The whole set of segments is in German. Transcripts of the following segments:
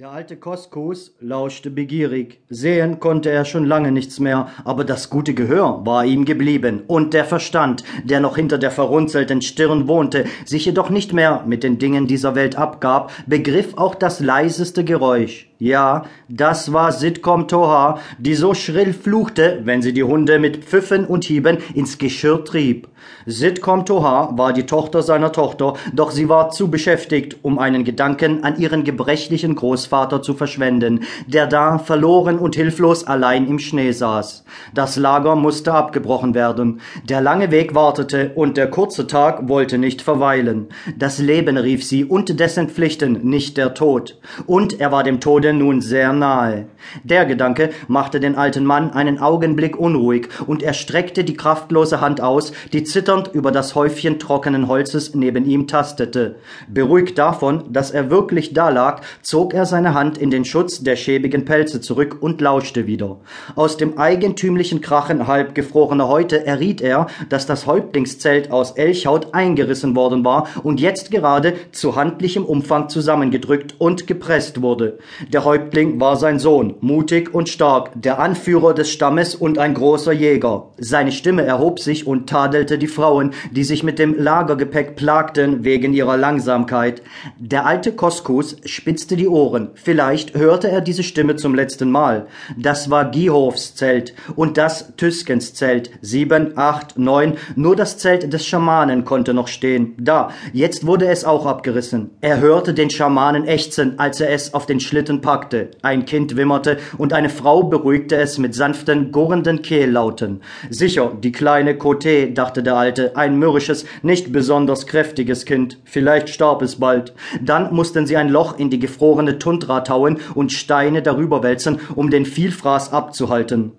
Der alte Koskus lauschte begierig. Sehen konnte er schon lange nichts mehr, aber das gute Gehör war ihm geblieben, und der Verstand, der noch hinter der verrunzelten Stirn wohnte, sich jedoch nicht mehr mit den Dingen dieser Welt abgab, begriff auch das leiseste Geräusch. Ja, das war Sitcom Toha, die so schrill fluchte, wenn sie die Hunde mit Pfiffen und Hieben ins Geschirr trieb. Sitcom Toha war die Tochter seiner Tochter, doch sie war zu beschäftigt, um einen Gedanken an ihren gebrechlichen Großvater zu verschwenden, der da verloren und hilflos allein im Schnee saß. Das Lager musste abgebrochen werden. Der lange Weg wartete und der kurze Tag wollte nicht verweilen. Das Leben rief sie und dessen Pflichten, nicht der Tod. Und er war dem Tode wurde nun sehr nahe. Der Gedanke machte den alten Mann einen Augenblick unruhig, und er streckte die kraftlose Hand aus, die zitternd über das Häufchen trockenen Holzes neben ihm tastete. Beruhigt davon, dass er wirklich da lag, zog er seine Hand in den Schutz der schäbigen Pelze zurück und lauschte wieder. Aus dem eigentümlichen Krachen halb gefrorener Häute erriet er, dass das Häuptlingszelt aus Elchhaut eingerissen worden war und jetzt gerade zu handlichem Umfang zusammengedrückt und gepresst wurde. Der der Häuptling war sein Sohn, mutig und stark, der Anführer des Stammes und ein großer Jäger. Seine Stimme erhob sich und tadelte die Frauen, die sich mit dem Lagergepäck plagten wegen ihrer Langsamkeit. Der alte Koskus spitzte die Ohren. Vielleicht hörte er diese Stimme zum letzten Mal. Das war Gihofs Zelt und das Tüskens Zelt. Sieben, acht, neun. Nur das Zelt des Schamanen konnte noch stehen. Da, jetzt wurde es auch abgerissen. Er hörte den Schamanen ächzen, als er es auf den Schlitten packte, ein Kind wimmerte und eine Frau beruhigte es mit sanften, gurrenden Kehllauten. Sicher, die kleine Coté, dachte der Alte, ein mürrisches, nicht besonders kräftiges Kind. Vielleicht starb es bald. Dann mussten sie ein Loch in die gefrorene Tundra tauen und Steine darüber wälzen, um den Vielfraß abzuhalten.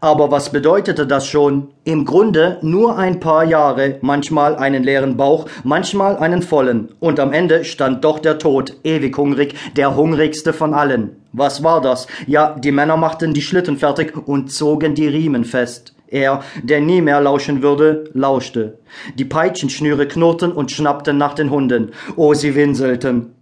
Aber was bedeutete das schon? Im Grunde nur ein paar Jahre, manchmal einen leeren Bauch, manchmal einen vollen. Und am Ende stand doch der Tod, ewig hungrig, der hungrigste von allen. Was war das? Ja, die Männer machten die Schlitten fertig und zogen die Riemen fest. Er, der nie mehr lauschen würde, lauschte. Die Peitschenschnüre knurrten und schnappten nach den Hunden. Oh, sie winselten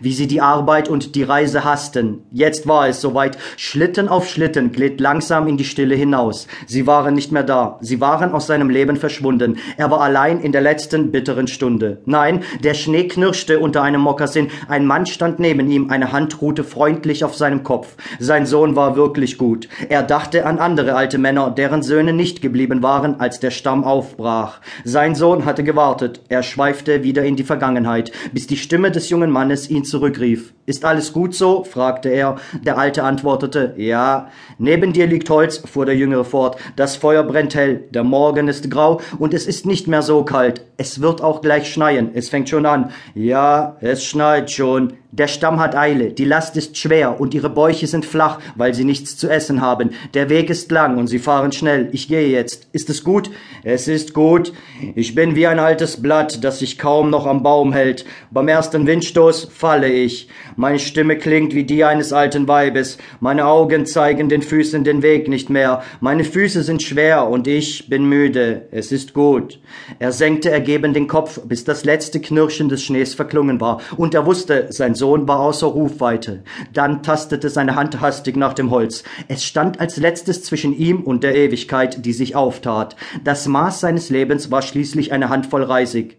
wie sie die Arbeit und die Reise hassten. Jetzt war es soweit. Schlitten auf Schlitten glitt langsam in die Stille hinaus. Sie waren nicht mehr da. Sie waren aus seinem Leben verschwunden. Er war allein in der letzten bitteren Stunde. Nein, der Schnee knirschte unter einem Mokassin. Ein Mann stand neben ihm. Eine Hand ruhte freundlich auf seinem Kopf. Sein Sohn war wirklich gut. Er dachte an andere alte Männer, deren Söhne nicht geblieben waren, als der Stamm aufbrach. Sein Sohn hatte gewartet. Er schweifte wieder in die Vergangenheit, bis die Stimme des jungen Mannes ihn zurückrief. Ist alles gut so? fragte er. Der Alte antwortete, ja. Neben dir liegt Holz, fuhr der Jüngere fort. Das Feuer brennt hell, der Morgen ist grau und es ist nicht mehr so kalt. Es wird auch gleich schneien, es fängt schon an. Ja, es schneit schon. Der Stamm hat Eile, die Last ist schwer und ihre Bäuche sind flach, weil sie nichts zu essen haben. Der Weg ist lang und sie fahren schnell. Ich gehe jetzt. Ist es gut? Es ist gut. Ich bin wie ein altes Blatt, das sich kaum noch am Baum hält. Beim ersten Windstoß falle ich. Meine Stimme klingt wie die eines alten Weibes. Meine Augen zeigen den Füßen den Weg nicht mehr. Meine Füße sind schwer und ich bin müde. Es ist gut. Er senkte ergeben den Kopf, bis das letzte Knirschen des Schnees verklungen war, und er wusste, sein Sohn war außer Rufweite. Dann tastete seine Hand hastig nach dem Holz. Es stand als letztes zwischen ihm und der Ewigkeit, die sich auftat. Das Maß seines Lebens war schließlich eine Handvoll Reisig.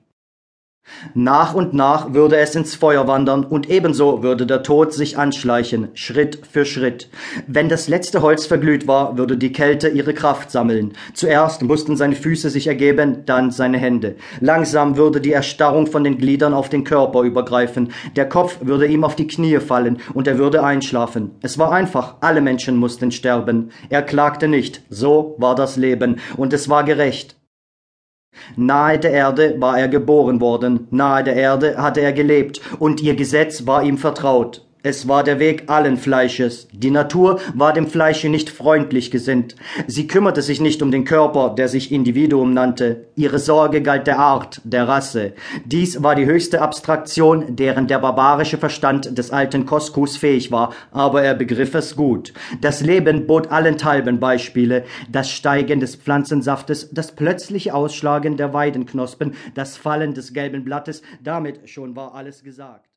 Nach und nach würde es ins Feuer wandern und ebenso würde der Tod sich anschleichen, Schritt für Schritt. Wenn das letzte Holz verglüht war, würde die Kälte ihre Kraft sammeln. Zuerst mussten seine Füße sich ergeben, dann seine Hände. Langsam würde die Erstarrung von den Gliedern auf den Körper übergreifen. Der Kopf würde ihm auf die Knie fallen und er würde einschlafen. Es war einfach, alle Menschen mussten sterben. Er klagte nicht, so war das Leben und es war gerecht. Nahe der Erde war er geboren worden, nahe der Erde hatte er gelebt, und ihr Gesetz war ihm vertraut. Es war der Weg allen Fleisches. Die Natur war dem Fleische nicht freundlich gesinnt. Sie kümmerte sich nicht um den Körper, der sich Individuum nannte. Ihre Sorge galt der Art, der Rasse. Dies war die höchste Abstraktion, deren der barbarische Verstand des alten Koskus fähig war, aber er begriff es gut. Das Leben bot allenthalben Beispiele. Das Steigen des Pflanzensaftes, das plötzliche Ausschlagen der Weidenknospen, das Fallen des gelben Blattes, damit schon war alles gesagt.